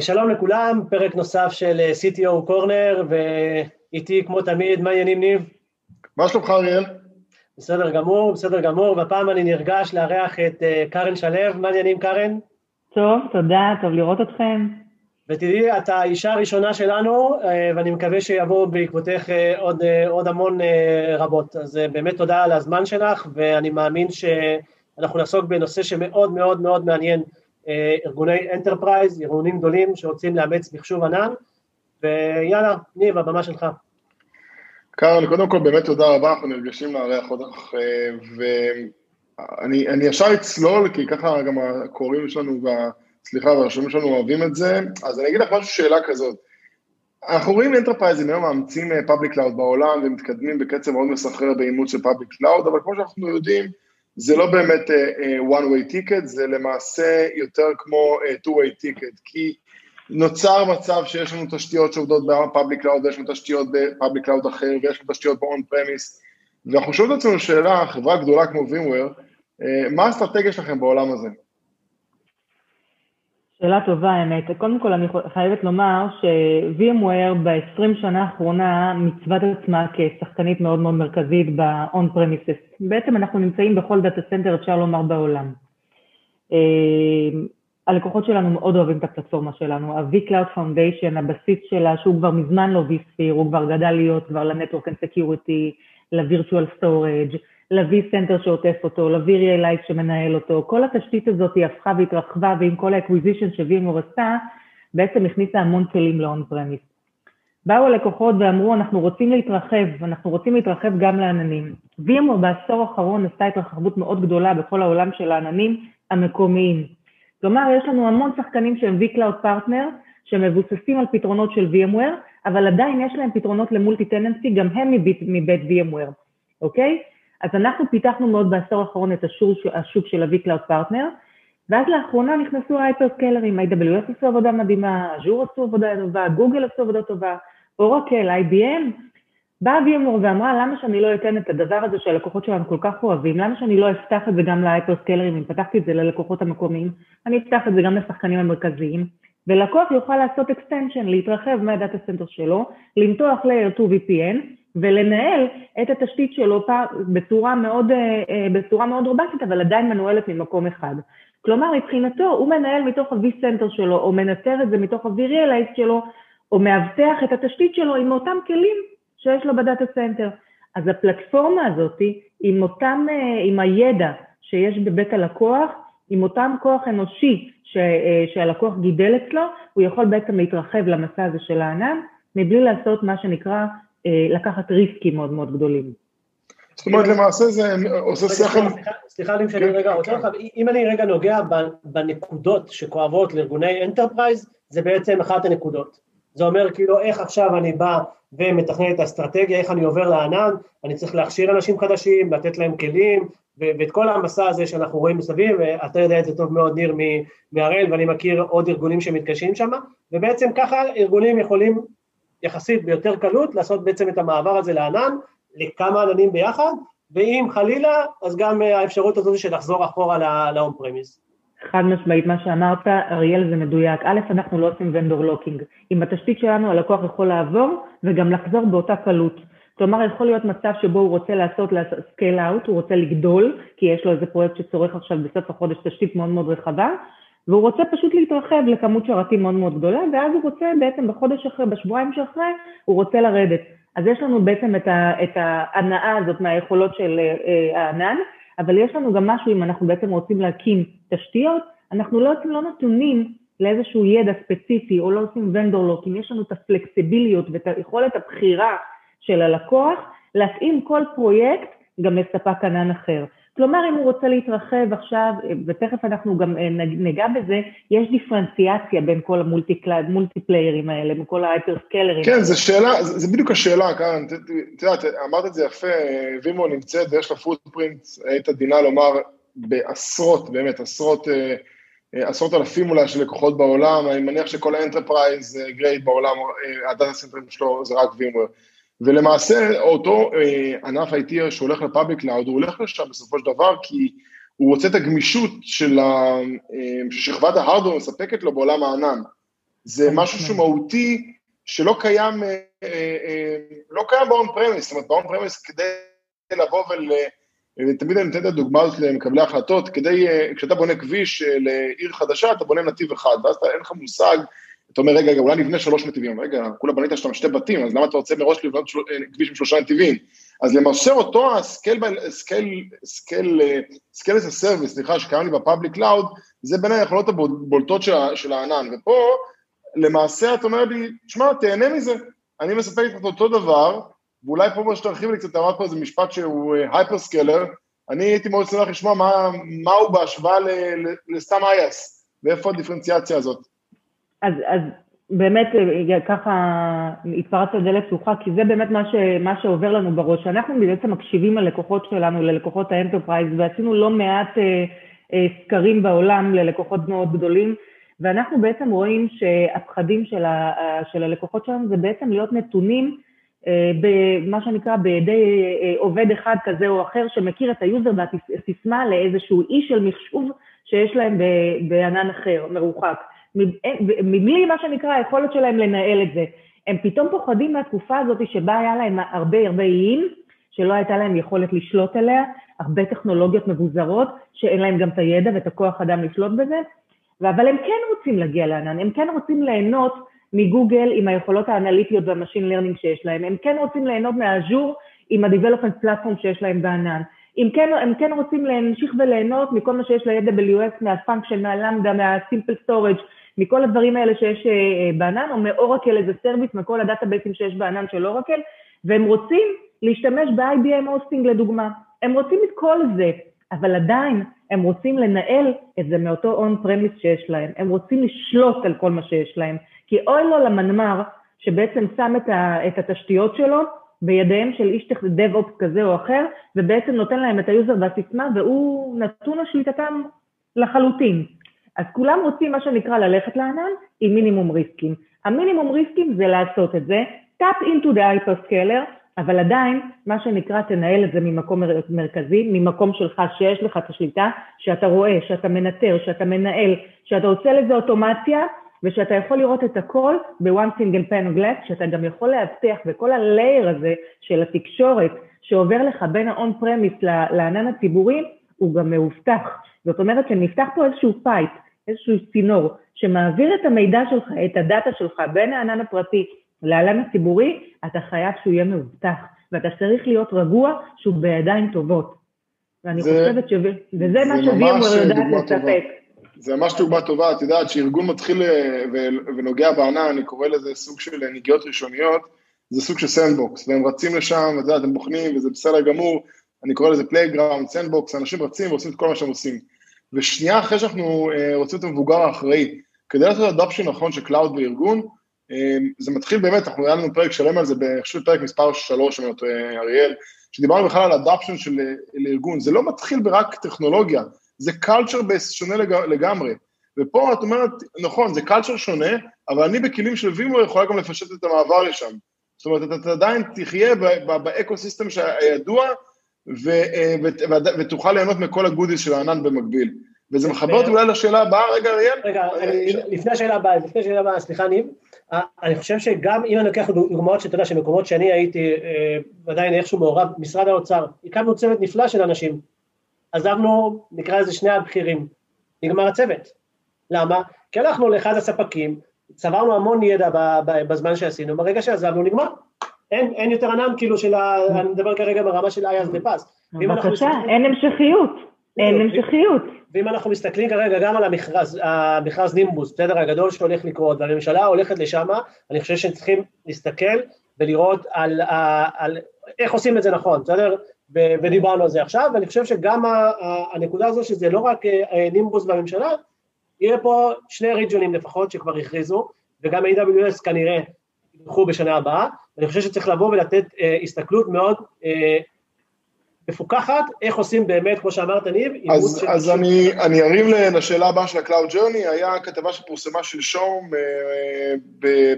שלום לכולם, פרק נוסף של CTO קורנר, ואיתי כמו תמיד, מה העניינים ניב? מה שלומך אריאל? בסדר גמור, בסדר גמור, והפעם אני נרגש לארח את קארן שלו, מה העניינים קארן? טוב, תודה, טוב לראות אתכם. ותדעי, את האישה הראשונה שלנו, ואני מקווה שיבואו בעקבותיך עוד, עוד המון רבות. אז באמת תודה על הזמן שלך, ואני מאמין שאנחנו נעסוק בנושא שמאוד מאוד מאוד מעניין ארגוני enterprise, ארגונים גדולים שרוצים לאמץ מחשוב ענן, ויאללה, ניב, הבמה שלך. קארן, קודם כל באמת תודה רבה, אנחנו נרגשים לארח אותך, ואני ישר אצלול, כי ככה גם הקוראים שלנו, סליחה, והרשומים שלנו אוהבים את זה, אז אני אגיד לך משהו, שאלה כזאת. אנחנו רואים enterprise ים היום מאמצים public cloud בעולם ומתקדמים בקצב מאוד מסחרר באימוץ של public cloud, אבל כמו שאנחנו יודעים, זה לא באמת uh, one way ticket, זה למעשה יותר כמו uh, two way ticket, כי נוצר מצב שיש לנו תשתיות שעובדות ב public cloud ויש לנו תשתיות ב public cloud אחר ויש לנו תשתיות ב-on premise, ואנחנו שואלים את עצמנו שאלה, חברה גדולה כמו VMware, מה האסטרטגיה שלכם בעולם הזה? שאלה טובה האמת. קודם כל אני חייבת לומר ש-VMware ב-20 שנה האחרונה ממצבת עצמה כשחקנית מאוד מאוד מרכזית ב-on premises. בעצם אנחנו נמצאים בכל data center אפשר לומר בעולם. אה, הלקוחות שלנו מאוד אוהבים את הפלטפורמה שלנו, ה-vCloud Foundation, הבסיס שלה, שהוא כבר מזמן לא vSphere, הוא כבר גדל להיות כבר ל-Network and Security, ל-Virtual Storage, ל-vCenter שעוטף אותו, ל-VRELite שמנהל אותו, כל התשתית הזאת היא הפכה והתרחבה ועם כל ה-acquisition שווימור עשתה, בעצם הכניסה המון כלים ל-on premise. באו הלקוחות ואמרו, אנחנו רוצים להתרחב, אנחנו רוצים להתרחב גם לעננים. וימור בעשור האחרון עשתה התרחבות מאוד גדולה בכל העולם של העננים המקומיים. כלומר, יש לנו המון שחקנים שהם vCloud partner, שמבוססים על פתרונות של VMware, אבל עדיין יש להם פתרונות ל multi tenancy, גם הם מבית, מבית VMware, אוקיי? אז אנחנו פיתחנו מאוד בעשור האחרון את השוק, השוק של ה- vCloud partner, ואז לאחרונה נכנסו ההייפרסקלרים, AWS עשו עבודה מדהימה, אג'ור עשו עבודה טובה, גוגל עשו עבודה טובה, אורקל, IBM, באה VMware ואמרה, למה שאני לא אתן את הדבר הזה שהלקוחות שלנו כל כך אוהבים, למה שאני לא אפתח את זה גם להייפרסקלרים, אם פתחתי את זה ללקוחות המקומיים, אני אפתח את זה גם לשחקנים המרכזיים, ולקוח יוכל לעשות extension, להתרחב מה data center שלו, למתוח layer 2 VPN, ולנהל את התשתית שלו בצורה מאוד, אה, אה, בצורה מאוד רובסטית, אבל עדיין מנוהלת ממקום אחד. כלומר, מבחינתו, הוא מנהל מתוך ה- vCenter שלו, או מנטר את זה מתוך ה- vRealize שלו, או מאבטח את התשתית שלו עם אותם כלים שיש לו ב data center. אז הפלטפורמה הזאת, עם אותם, אה, עם הידע שיש בבית הלקוח, עם אותם כוח אנושי ש, שהלקוח גידל אצלו, הוא יכול בעצם להתרחב למסע הזה של הענן, מבלי לעשות מה שנקרא לקחת ריסקים מאוד מאוד גדולים. זאת אומרת, למעשה זה עושה שכל... סליחה לי שאני כן, רגע רוצה לך, אם אני רגע נוגע בנקודות שכואבות לארגוני enterprise, זה בעצם אחת הנקודות. זה אומר כאילו איך עכשיו אני בא ומתכנן את האסטרטגיה, איך אני עובר לענן, אני צריך להכשיר אנשים חדשים, לתת להם כלים, ואת כל המסע הזה שאנחנו רואים מסביב, אתה יודע את זה טוב מאוד ניר מהראל, ואני מכיר עוד ארגונים שמתקשים שם, ובעצם ככה ארגונים יכולים יחסית ביותר קלות לעשות בעצם את המעבר הזה לענן, לכמה עננים ביחד, ואם חלילה, אז גם אה, האפשרות הזאת של לחזור אחורה ל-on premise. חד משמעית, מה שאמרת, אריאל, זה מדויק. א', אנחנו לא עושים ונדור לוקינג. עם התשתית שלנו הלקוח יכול לעבור וגם לחזור באותה קלות. כלומר, יכול להיות מצב שבו הוא רוצה לעשות scale out, הוא רוצה לגדול, כי יש לו איזה פרויקט שצורך עכשיו בסוף החודש תשתית מאוד מאוד רחבה, והוא רוצה פשוט להתרחב לכמות שרתים מאוד מאוד גדולה, ואז הוא רוצה בעצם בחודש אחרי, בשבועיים שאחרי, הוא רוצה לרדת. אז יש לנו בעצם את, ה, את ההנאה הזאת מהיכולות של אה, הענן, אבל יש לנו גם משהו, אם אנחנו בעצם רוצים להקים תשתיות, אנחנו לא, לא נתונים לאיזשהו ידע ספציפי, או לא עושים ונדור לוקים, יש לנו את הפלקסיביליות ואת יכולת הבחירה של הלקוח, להתאים כל פרויקט גם לספק ענן אחר. כלומר, אם הוא רוצה להתרחב עכשיו, ותכף אנחנו גם אה, ניגע בזה, יש דיפרנציאציה בין כל המולטיפליירים האלה, בין כל ההייפרסקלרים. כן, זו שאלה, זה בדיוק השאלה, כאן, את יודעת, אמרת את זה יפה, VMware נמצאת ויש לה footprint, היית דינה לומר, בעשרות, באמת, עשרות, אה, אה, עשרות אלפים אולי של לקוחות בעולם, אני מניח שכל ה enterprise grade בעולם, הדאטה סנטרים שלו זה רק VMware. ולמעשה אותו אה, ענף IT שהולך ל public cloud, הוא הולך לשם בסופו של דבר כי הוא רוצה את הגמישות של ה, אה, ששכבת ה hardware מספקת לו בעולם הענן. זה משהו שהוא מהותי, שלא קיים, אה, אה, לא קיים ב on premise, זאת אומרת ב on premise כדי לבוא ול... ותמיד אני נותן את הדוגמה הזאת למקבלי החלטות, כדי, כשאתה בונה כביש לעיר חדשה, אתה בונה נתיב אחד, ואז אתה, אין לך מושג, אתה אומר, רגע, אולי נבנה שלוש נתיבים, רגע, כולה בנית שם שתי בתים, אז למה אתה רוצה מראש לבנות של... כביש עם שלושה נתיבים? אז למעשה אותו ה scale, scale, scale, scale as a service, סליחה, שקיים לי ב public cloud, זה בין היכולות הבולטות של, של הענן, ופה למעשה את אומרת לי, שמע, תהנה מזה, אני מספק לך את אותו דבר, ואולי פה מה שתרחיב לי קצת, אמרת פה איזה משפט שהוא hyperscaler, אה, אני הייתי מאוד שמח לשמוע מה, מה הוא בהשוואה לסתם IaaS, ואיפה הדיפרנציאציה הזאת. אז, אז באמת אה, ככה התפרצת לדלת פתוחה, כי זה באמת מה, ש, מה שעובר לנו בראש. אנחנו בעצם מקשיבים ללקוחות שלנו, ללקוחות ה enterprise, ועשינו לא מעט אה, אה, סקרים בעולם ללקוחות מאוד גדולים, ואנחנו בעצם רואים שהפחדים של, ה, של הלקוחות שלנו זה בעצם להיות נתונים אה, במה שנקרא בידי אה, עובד אחד כזה או אחר שמכיר את ה user והסיסמה לאיזשהו אי של מחשוב שיש להם בענן אחר, מרוחק. מבלי מה שנקרא היכולת שלהם לנהל את זה. הם פתאום פוחדים מהתקופה הזאת שבה היה להם הרבה הרבה איים, שלא הייתה להם יכולת לשלוט עליה, הרבה טכנולוגיות מבוזרות, שאין להם גם את הידע ואת הכוח אדם לשלוט בזה, אבל הם כן רוצים להגיע לענן, הם כן רוצים ליהנות מגוגל עם היכולות האנליטיות וה machine learning שיש להם, הם כן רוצים ליהנות מה Azure עם ה-Development Platform שיש להם בענן. אם כן, הם כן רוצים להמשיך וליהנות מכל מה שיש ל-AWS, מה Lambda, מה-Simple Storage, מכל הדברים האלה שיש אה, אה, בענן, או מאורקל as a service, מכל הדאטאבייסים שיש בענן של אורקל, והם רוצים להשתמש ב-IBM hosting לדוגמה. הם רוצים את כל זה, אבל עדיין הם רוצים לנהל את זה מאותו on premise שיש להם. הם רוצים לשלוט על כל מה שיש להם. כי אוי לו למנמ"ר שבעצם שם את, ה, את התשתיות שלו בידיהם של איש DevOps כזה או אחר, ובעצם נותן להם את ה user והסיסמה, והוא נתון לשליטתם לחלוטין. אז כולם רוצים מה שנקרא ללכת לענן עם מינימום ריסקים. המינימום ריסקים זה לעשות את זה, tap into the hyperscaler, אבל עדיין, מה שנקרא, תנהל את זה ממקום מרכזי, ממקום שלך שיש לך את השליטה, שאתה רואה, שאתה מנטר, שאתה מנהל, שאתה עושה לזה אוטומציה, ושאתה יכול לראות את הכל ב-one single pane of glass, שאתה גם יכול להבטיח בכל ה layer הזה של התקשורת שעובר לך בין ה-on premise לענן הציבורי, הוא גם מאובטח. זאת אומרת שנפתח פה איזשהו pipe, איזשהו צינור, שמעביר את המידע שלך, את הדאטה שלך, בין הענן הפרטי לענן הציבורי, אתה חייב שהוא יהיה מאובטח, ואתה צריך להיות רגוע שהוא בידיים טובות. ואני זה, חושבת ש... וזה מה ש-VMware יודעת לספק. זה ממש דוגמה טובה, את יודעת שארגון מתחיל אה, ונוגע בענן, אני קורא לזה סוג של נגיעות ראשוניות, זה סוג של sandbox, והם רצים לשם, ואת יודעת, הם בוחנים, וזה בסדר גמור, אני קורא לזה playground, sandbox, אנשים רצים ועושים את כל מה שהם עושים. ושנייה אחרי שאנחנו uh, רוצים את המבוגר האחראי, כדי לעשות adoption נכון של cloud בארגון, uh, זה מתחיל באמת, אנחנו היה לנו פרק שלם על זה, אני חושב פרק מספר 3, אני טועה, אריאל, שדיברנו בכלל על אדופשן של ארגון, זה לא מתחיל ברק טכנולוגיה, זה culture base שונה לג, לגמרי. ופה את אומרת, נכון, זה culture שונה, אבל אני בכלים של VMware יכולה גם לפשט את המעבר לשם. זאת אומרת, אתה, עדיין תחיה ב ecosystem הידוע, ו, אה, ו, ו, ותוכל ליהנות מכל הגודיס של הענן במקביל. וזה מחבר אותי אולי לשאלה הבאה, רגע אריאל. רגע, לפני השאלה הבאה, לפני השאלה הבאה, סליחה ניב, אה, אני חושב שגם אם אני לוקח דוגמאות שאתה יודע, שמקומות שאני הייתי אה, עדיין איכשהו מעורב, משרד האוצר, הקמנו צוות נפלא של אנשים, עזבנו, נקרא לזה שני הבכירים, נגמר הצוות. למה? כי הלכנו לאחד הספקים, צברנו המון ידע בזמן שעשינו, ברגע שעזבנו נגמר. אין, אין יותר ענן כאילו של ה... אני מדבר כרגע ברמה של איי אז בפס. בבקשה, אין המשכיות. אין המשכיות. ואם אנחנו מסתכלים כרגע גם על המכרז, המכרז נימבוס, בסדר, הגדול שהולך לקרות, והממשלה הולכת לשם, אני חושב שצריכים להסתכל ולראות על, על, על איך עושים את זה נכון, בסדר? ודיברנו על זה עכשיו, ואני חושב שגם הנקודה הזו שזה לא רק אה, נימבוס בממשלה, יהיה פה שני region ים לפחות שכבר הכריזו, וגם AWS כנראה ילכו בשנה הבאה, אני חושב שצריך לבוא ולתת אה, הסתכלות מאוד אה, מפוקחת, איך עושים באמת, כמו שאמרת ניב, אז, של... אז אני, אני ארים לשאלה הבאה של ה-Cloud Journey, היה כתבה שפורסמה שלשום אה,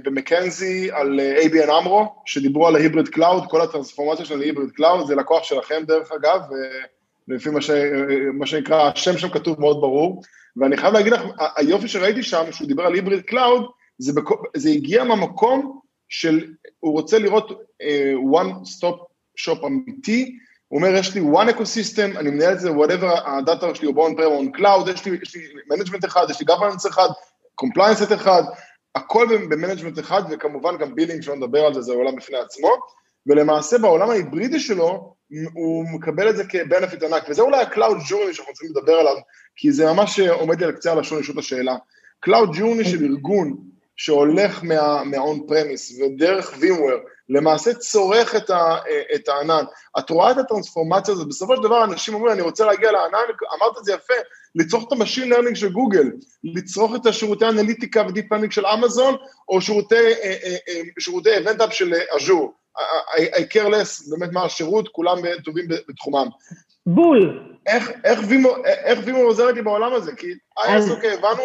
במקנזי על אה, ABN אמרו, שדיברו על ה hybrid cloud, כל הטרנספורמציה של ה hybrid cloud, זה לקוח שלכם דרך אגב, ולפי מה, ש, מה שנקרא, השם שם כתוב מאוד ברור, ואני חייב להגיד לך, היופי שראיתי שם, שהוא דיבר על hybrid cloud, זה, בק... זה הגיע מהמקום של, הוא רוצה לראות uh, one stop shop אמיתי, הוא אומר, יש לי one ecosystem, אני מנהל את זה, whatever הדאטה שלי או on cloud, יש לי, יש לי management אחד, יש לי governance אחד, compliance אחד, הכל ב management אחד, וכמובן גם billing, שלא נדבר על זה, זה עולם בפני עצמו, ולמעשה בעולם ההיברידי שלו, הוא מקבל את זה כ benefit ענק, וזה אולי ה-Cloud Journey שאנחנו צריכים לדבר עליו, כי זה ממש עומד לי על קצה הלשון לשאול את השאלה. Cloud Journey של ארגון שהולך מה-on premise ודרך VMware, למעשה צורך את, ה, את הענן. את רואה את הטרנספורמציה הזאת, בסופו של דבר אנשים אומרים, אני רוצה להגיע לענן, אמרת את זה יפה, לצרוך את ה machine learning של גוגל, לצרוך את השירותי אנליטיקה ו deep learning של אמזון, או שירותי, אה, אה, אה, שירותי event hub של אג'ור. I care less, באמת מה השירות, כולם טובים בתחומם. בול. איך, איך, VMware, איך VMware עוזרת לי בעולם הזה? כי IaaS, אוקיי, הבנו,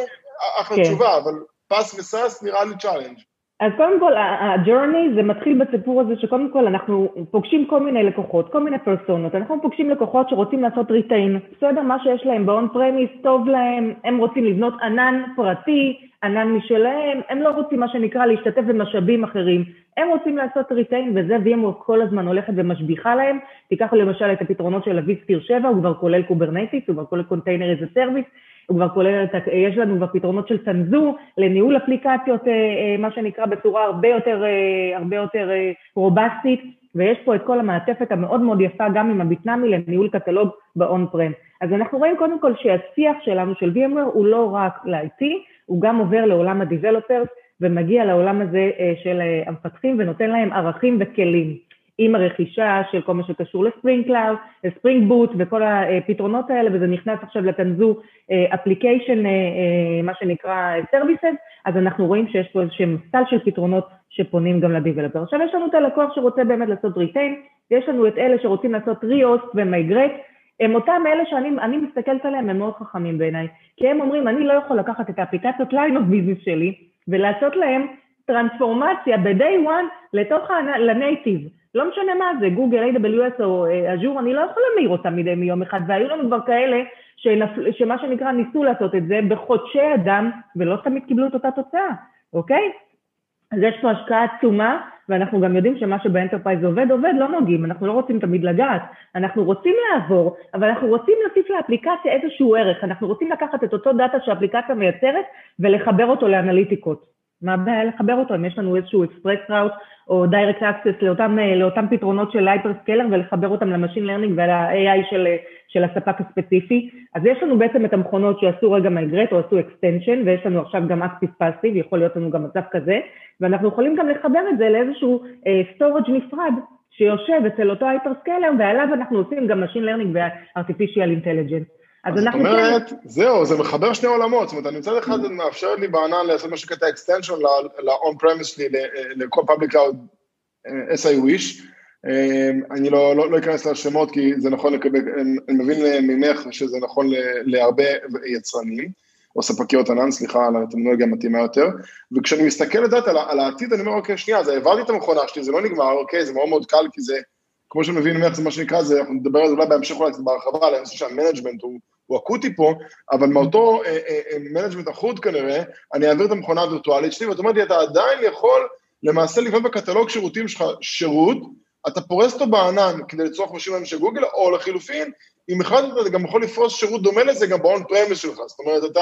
אחלה כן. תשובה, אבל PaaS ו SaaS נראה לי challenge. אז קודם כל, ה journey זה מתחיל בסיפור הזה שקודם כל אנחנו פוגשים כל מיני לקוחות, כל מיני פרסונות, אנחנו פוגשים לקוחות שרוצים לעשות retain, בסדר? מה שיש להם ב on premise טוב להם, הם רוצים לבנות ענן פרטי, ענן משלהם, הם לא רוצים מה שנקרא להשתתף במשאבים אחרים, הם רוצים לעשות retain וזה VMware כל הזמן הולכת ומשביחה להם, תיקח למשל את הפתרונות של vSphere 7, הוא כבר כולל Kubernetes, הוא כבר כולל container as a service, הוא כבר כולל, יש לנו כבר פתרונות של Tanzu לניהול אפליקציות, אה, אה, מה שנקרא, בצורה הרבה יותר, אה, הרבה יותר רובסטית, ויש פה את כל המעטפת המאוד מאוד יפה, גם עם ה Bitnami לניהול קטלוג ב on-prem. אז אנחנו רואים קודם כל שהשיח שלנו של VMware הוא לא רק ל-IT, הוא גם עובר לעולם ה-Developers ומגיע לעולם הזה של המפתחים ונותן להם ערכים וכלים. עם הרכישה של כל מה שקשור ל Spring Cloud, ל Spring Boot וכל הפתרונות האלה, וזה נכנס עכשיו ל Tanzu application, אה, אה, מה שנקרא services, אז אנחנו רואים שיש פה איזשהם סל של פתרונות שפונים גם ל developer. עכשיו יש לנו את הלקוח שרוצה באמת לעשות retain, ויש לנו את אלה שרוצים לעשות rehost ו migrate, הם אותם אלה שאני מסתכלת עליהם, הם מאוד חכמים בעיניי, כי הם אומרים, אני לא יכול לקחת את האפליקציות line of business שלי ולעשות להם טרנספורמציה ב-day one לתוך ל native. לא משנה מה זה, גוגל, AWS או אג'ור, אה, אני לא יכולה להמיר אותם מדי מיום אחד, והיו לנו כבר כאלה שנפל, שמה שנקרא ניסו לעשות את זה בחודשי אדם, ולא תמיד קיבלו את אותה תוצאה, אוקיי? אז יש פה השקעה עצומה, ואנחנו גם יודעים שמה שב enterprise עובד, עובד, לא נוגעים, אנחנו לא רוצים תמיד לגעת, אנחנו רוצים לעבור, אבל אנחנו רוצים להוסיף לאפליקציה איזשהו ערך, אנחנו רוצים לקחת את אותו דאטה שהאפליקציה מייצרת ולחבר אותו לאנליטיקות. מה הבעיה לחבר אותו? אם יש לנו איזשהו express route או direct access לאותם, אה, לאותם פתרונות של hyperscaler ולחבר אותם ל machine learning ול-AI של, אה, של הספק הספציפי. אז יש לנו בעצם את המכונות שעשו רגע migrate או עשו extension ויש לנו עכשיו גם active passive, יכול להיות לנו גם מצב כזה, ואנחנו יכולים גם לחבר את זה לאיזשהו storage uh, נפרד שיושב אצל אותו hyperscaler ועליו אנחנו עושים גם machine learning ו-artificial intelligence. אז זאת אומרת, כן... זהו, זה מחבר שני עולמות, זאת אומרת, אני מצד אחד מאפשר לי בענן לעשות מה שנקרא extension ל-on premise שלי, לכל public cloud אה, as I wish, אה, אני לא, לא, לא אכנס לשמות כי זה נכון לקבל, אני מבין ממך שזה נכון להרבה יצרנים, או ספקיות ענן, סליחה על הטרמינולוגיה המתאימה יותר, וכשאני מסתכל לדעת על, על העתיד, אני אומר, אוקיי, שנייה, אז העברתי את המכונה שלי, זה לא נגמר, אוקיי, זה מאוד מאוד קל, כי זה כמו שאני מבין זה מה שנקרא, זה, אנחנו נדבר על זה אולי בהמשך אולי קצת בהרחבה, על הנושא שה management הוא, הוא אקוטי פה, אבל מאותו management אה, אה, אחוד כנראה, אני אעביר את המכונה הווירטואלית שלי, ואת אומרת לי, אתה עדיין יכול למעשה לבנות בקטלוג שירותים שלך שירות, אתה פורס אותו בענן כדי לצרוך משאבים של גוגל, או לחילופין, אם אחד אתה גם יכול לפרוס שירות דומה לזה גם ב on premise שלך, זאת אומרת, אתה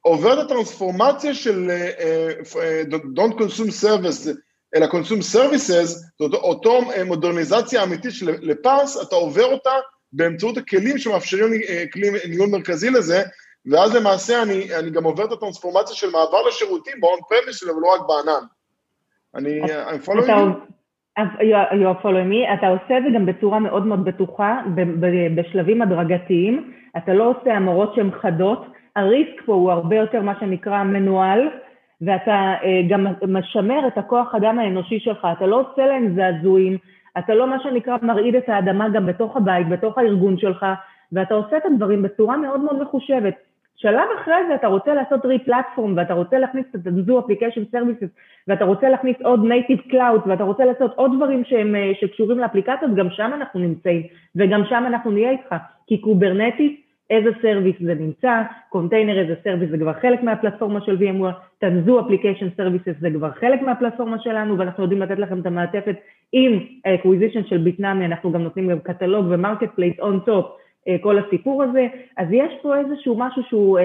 עובר את הטרנספורמציה של uh, uh, Don't Consume Service, אלא consume services, זאת אותו אה, מודרניזציה אמיתית של ל PaaS, אתה עובר אותה באמצעות הכלים שמאפשרים לי אה, כלי ניהול מרכזי לזה, ואז למעשה אני, אני גם עובר את הטרנספורמציה של מעבר לשירותים ב-on premise שלי, אבל לא רק בענן. אני, I'm following you. you are following me, אתה עושה את זה גם בצורה מאוד מאוד בטוחה, בשלבים הדרגתיים, אתה לא עושה תמורות שהן חדות, ה risk פה הוא הרבה יותר מה שנקרא מנוהל, ואתה אה, גם משמר את הכוח אדם האנושי שלך, אתה לא עושה להם זעזועים, אתה לא מה שנקרא מרעיד את האדמה גם בתוך הבית, בתוך הארגון שלך, ואתה עושה את הדברים בצורה מאוד מאוד מחושבת. שלב אחרי זה אתה רוצה לעשות replatform ואתה רוצה להכניס את Tanzu Application Services ואתה רוצה להכניס עוד native cloud ואתה רוצה לעשות עוד דברים שהם, אה, שקשורים לאפליקציות, גם שם אנחנו נמצאים וגם שם אנחנו נהיה איתך, כי Kubernetes איזה service זה נמצא, קונטיינר איזה service זה כבר חלק מהפלטפורמה של VMware, Tanzu Application Services זה כבר חלק מהפלטפורמה שלנו ואנחנו יודעים לתת לכם את המעטפת עם ה acquisition של Bitnami, אנחנו גם נותנים גם קטלוג ו marketplace on top, כל הסיפור הזה, אז יש פה איזשהו משהו שהוא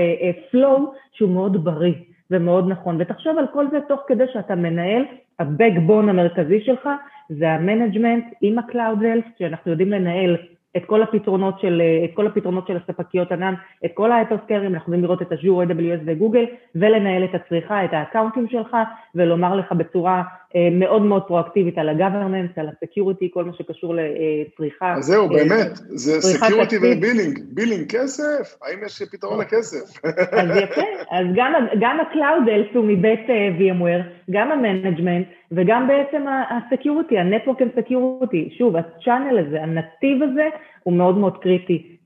flow שהוא מאוד בריא ומאוד נכון, ותחשוב על כל זה תוך כדי שאתה מנהל, ה-backbone המרכזי שלך זה ה management עם ה-Cloud Health, שאנחנו יודעים לנהל את כל הפתרונות של, את כל הפתרונות של הספקיות ענן, את כל ההייפרסקיירים, אנחנו יכולים לראות את Azure, AWS וגוגל, ולנהל את הצריכה, את האקאונטים שלך, ולומר לך בצורה מאוד מאוד פרואקטיבית על ה-governance, על ה-security, כל מה שקשור לצריכה. אז זהו, באמת, זה security ו billing, billing כסף, האם יש פתרון לכסף? אז יפה, אז גם, גם ה-Cloud Health הוא מבית VMware, גם ה management, וגם בעצם ה-security, ה-network and security, שוב, ה-channel הזה, הנתיב הזה, הוא מאוד מאוד קריטי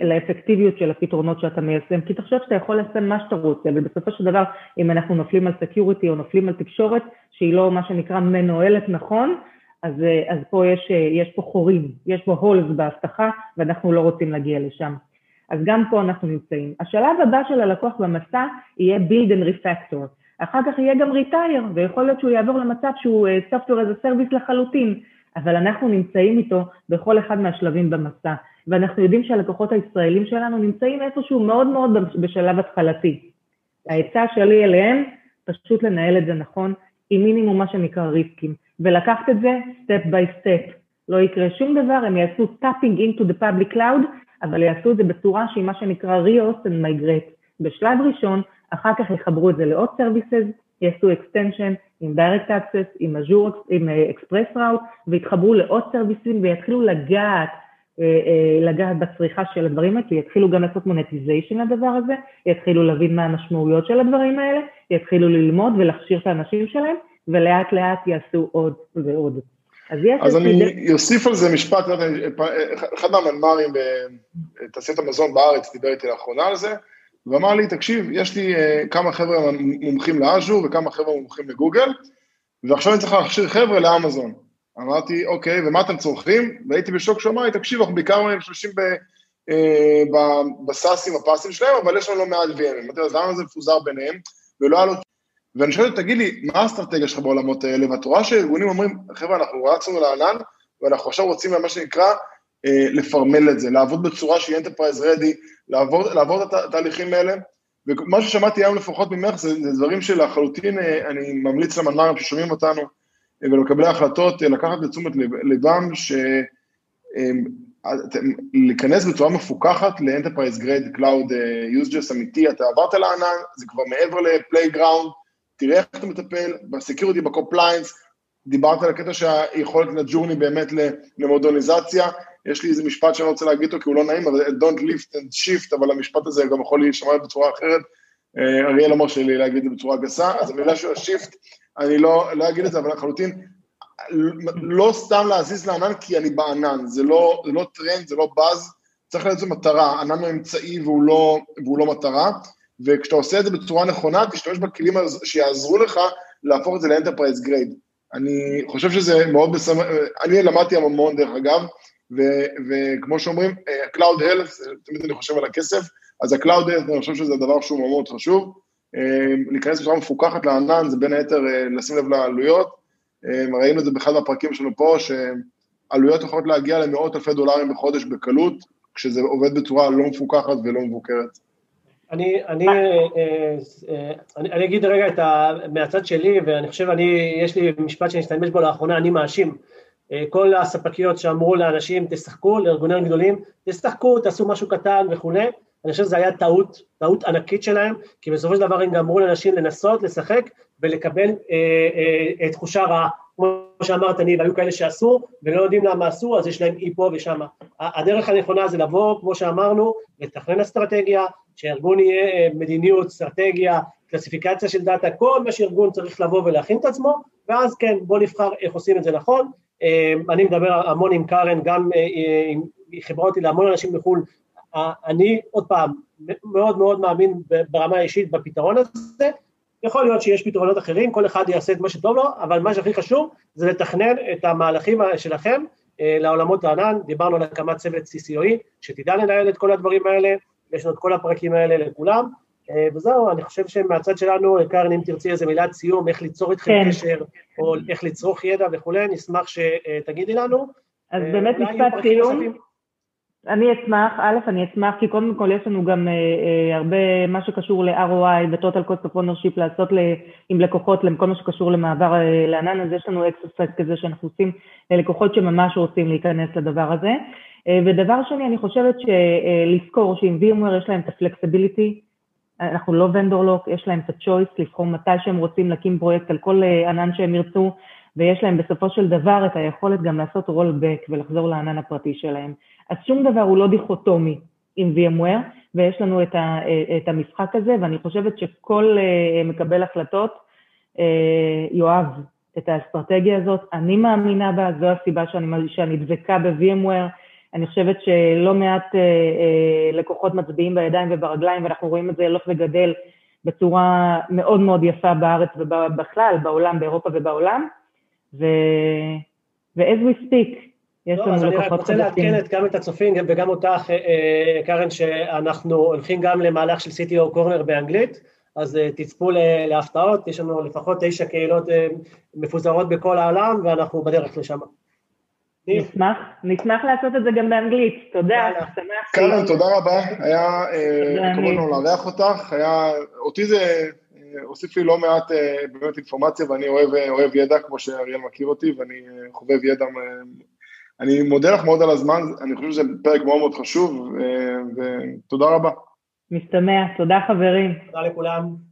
לאפקטיביות של הפתרונות שאתה מיישם, כי תחשוב שאתה יכול ליישם מה שאתה רוצה, ובסופו של דבר, אם אנחנו נופלים על security או נופלים על תקשורת, שהיא לא מה שנקרא מנוהלת נכון, אז, אז פה יש, יש פה חורים, יש פה holes בהבטחה, ואנחנו לא רוצים להגיע לשם. אז גם פה אנחנו נמצאים. השלב הבא של הלקוח במסע יהיה build and refactor. אחר כך יהיה גם retire, ויכול להיות שהוא יעבור למצב שהוא software as a service לחלוטין, אבל אנחנו נמצאים איתו בכל אחד מהשלבים במסע, ואנחנו יודעים שהלקוחות הישראלים שלנו נמצאים איפשהו מאוד מאוד בשלב התחלתי. העצה שלי אליהם, פשוט לנהל את זה נכון, עם מינימום מה שנקרא ריסקים, ולקחת את זה step by step. לא יקרה שום דבר, הם יעשו tapping into the public cloud, אבל יעשו את זה בצורה שהיא מה שנקרא re-host and migrate. בשלב ראשון, אחר כך יחברו את זה לעוד services, יעשו extension עם direct access, עם Azure, עם express route, ויתחברו לעוד סרוויסים ויתחילו לגעת, לגעת בצריכה של הדברים האלה, יתחילו גם לעשות מונטיזיישן לדבר הזה, יתחילו להבין מה המשמעויות של הדברים האלה, יתחילו ללמוד ולהכשיר את האנשים שלהם, ולאט לאט יעשו עוד ועוד. אז, אז אני ד... אוסיף על זה משפט, אחד מהמנמ"רים בתעשיית המזון בארץ דיבר איתי לאחרונה על זה, ואמר לי, תקשיב, יש לי כמה חבר'ה מומחים לאז'ור וכמה חבר'ה מומחים לגוגל, ועכשיו אני צריך להכשיר חבר'ה לאמזון. אמרתי, אוקיי, ומה אתם צורכים? והייתי בשוק שהוא אמר לי, תקשיב, אנחנו בעיקר משתמשים uh, בסאסים, הפסים שלהם, אבל יש לנו לא מעט VM. אמרתי לו, אז למה זה מפוזר ביניהם? ולא היה לו... ואני שואל, תגיד לי, מה האסטרטגיה שלך בעולמות האלה? ואת רואה שארגונים אומרים, חבר'ה, אנחנו רצנו לענן, ואנחנו עכשיו רוצים, מה שנקרא, לפרמל את זה, לעבוד בצורה שהיא enterprise ready, לעבור, לעבור את התהליכים האלה, ומה ששמעתי היום לפחות ממך זה, זה דברים שלחלוטין אני ממליץ למנמ"רים ששומעים אותנו ולקבלי החלטות, לקחת לתשומת ליבם, להיכנס בצורה מפוקחת ל-Enterprise Grade Cloud Users אמיתי, אתה עברת לענן, זה כבר מעבר ל playground, תראה איך אתה מטפל ב security, ב compliance, דיברת על הקטע שהיכולת ל journey באמת למודרניזציה, יש לי איזה משפט שאני רוצה להגיד אותו כי הוא לא נעים, אבל Don't lift and shift, אבל המשפט הזה גם יכול להישמע בצורה אחרת. אריאל אמר שלי להגיד את זה בצורה גסה, אז המילה של ה shift, אני לא, לא אגיד את זה, אבל לחלוטין, לא סתם להזיז לענן כי אני בענן, זה לא, זה לא טרנד, זה לא באז, צריך להיות מטרה, ענן הוא אמצעי והוא לא, והוא לא מטרה, וכשאתה עושה את זה בצורה נכונה, תשתמש בכלים שיעזרו לך להפוך את זה ל enterprise grade. אני חושב שזה מאוד בסמ... אני למדתי המון דרך אגב, ו- וכמו שאומרים, Cloud Health, תמיד אני חושב על הכסף, אז ה-Cloud Health, אני חושב שזה דבר שהוא מאוד חשוב. להיכנס בצורה מפוקחת לענן, זה בין היתר לשים לב לעלויות. ראינו את זה באחד מהפרקים שלנו פה, שעלויות יכולות להגיע למאות אלפי דולרים בחודש בקלות, כשזה עובד בצורה לא מפוקחת ולא מבוקרת. אני, אני, אני, אני אגיד רגע את ה, מהצד שלי, ואני חושב, אני, יש לי משפט שאני אשתמש בו לאחרונה, אני מאשים. כל הספקיות שאמרו לאנשים, תשחקו, לארגונים גדולים, תשחקו, תעשו משהו קטן וכולי, אני חושב שזו הייתה טעות, טעות ענקית שלהם, כי בסופו של דבר הם גם אמרו לאנשים לנסות, לשחק ולקבל אה, אה, תחושה רעה. כמו שאמרת, אני, והיו כאלה שעשו ולא יודעים למה עשו, אז יש להם אי פה ושם. הדרך הנכונה זה לבוא, כמו שאמרנו, לתכנן אסטרטגיה, שהארגון יהיה מדיניות, אסטרטגיה, קלסיפיקציה של דאטה, כל מה שארגון צריך לבוא ולהכין את עצמו, ואז כן, בוא נבחר איך עושים את זה נכון. אני מדבר המון עם קארן, גם היא חיברה אותי להמון אנשים בחו"ל, אני עוד פעם מאוד מאוד מאמין ברמה האישית בפתרון הזה, יכול להיות שיש פתרונות אחרים, כל אחד יעשה את מה שטוב לו, אבל מה שהכי חשוב זה לתכנן את המהלכים שלכם לעולמות הענן, דיברנו על הקמת צוות CCOE, שתדע לנהל את כל הדברים האלה, יש לנו את כל הפרקים האלה לכולם, אה, וזהו, אני חושב שמהצד שלנו, קרן, אם תרצי איזה מילת סיום, איך ליצור איתכם כן. קשר, או איך לצרוך ידע וכולי, נשמח שתגידי לנו. אז באמת משפט סיום. אני אשמח, א', אני אשמח, כי קודם כל יש לנו גם אה, אה, הרבה, מה שקשור ל-ROI ו-Total Cost of Ownership לעשות ל, עם לקוחות, לכל מה שקשור למעבר אה, לענן, אז יש לנו exercise כזה שאנחנו עושים ללקוחות שממש רוצים להיכנס לדבר הזה. אה, ודבר שני, אני חושבת שלזכור אה, שעם VMware יש להם את הפלקסיביליטי, אנחנו לא ונדור לוק, יש להם את ה-choice לבחור מתי שהם רוצים להקים פרויקט על כל אה, ענן שהם ירצו, ויש להם בסופו של דבר את היכולת גם לעשות rollback ולחזור לענן הפרטי שלהם. אז שום דבר הוא לא דיכוטומי עם VMware, ויש לנו את, ה, את המשחק הזה, ואני חושבת שכל uh, מקבל החלטות uh, יאהב את האסטרטגיה הזאת. אני מאמינה בה, זו הסיבה שאני, שאני דבקה ב-VMware. אני חושבת שלא מעט uh, לקוחות מצביעים בידיים וברגליים, ואנחנו רואים את זה הולך וגדל בצורה מאוד מאוד יפה בארץ ובכלל, בעולם, באירופה ובעולם. ו... ו-as we speak, יש לנו לקוחות חדשים. אני רק רוצה לעדכן גם את הצופים וגם אותך, אה, אה, קרן, שאנחנו הולכים גם למהלך של CTO קורנר באנגלית, אז אה, תצפו להפתעות, יש לנו לפחות תשע קהילות מפוזרות בכל העולם, ואנחנו בדרך לשם. נשמח, נשמח לעשות את זה גם באנגלית, תודה, שמח. קרן, תודה רבה, היה כבוד לנו לארח אותך, היה, אותי זה הוסיף לי לא מעט באמת אינפורמציה ואני אוהב, אוהב ידע כמו שאריאל מכיר אותי ואני חובב ידע אני מודה לך מאוד על הזמן, אני חושב שזה פרק מאוד מאוד חשוב, ותודה רבה. משתמע, תודה חברים. תודה לכולם.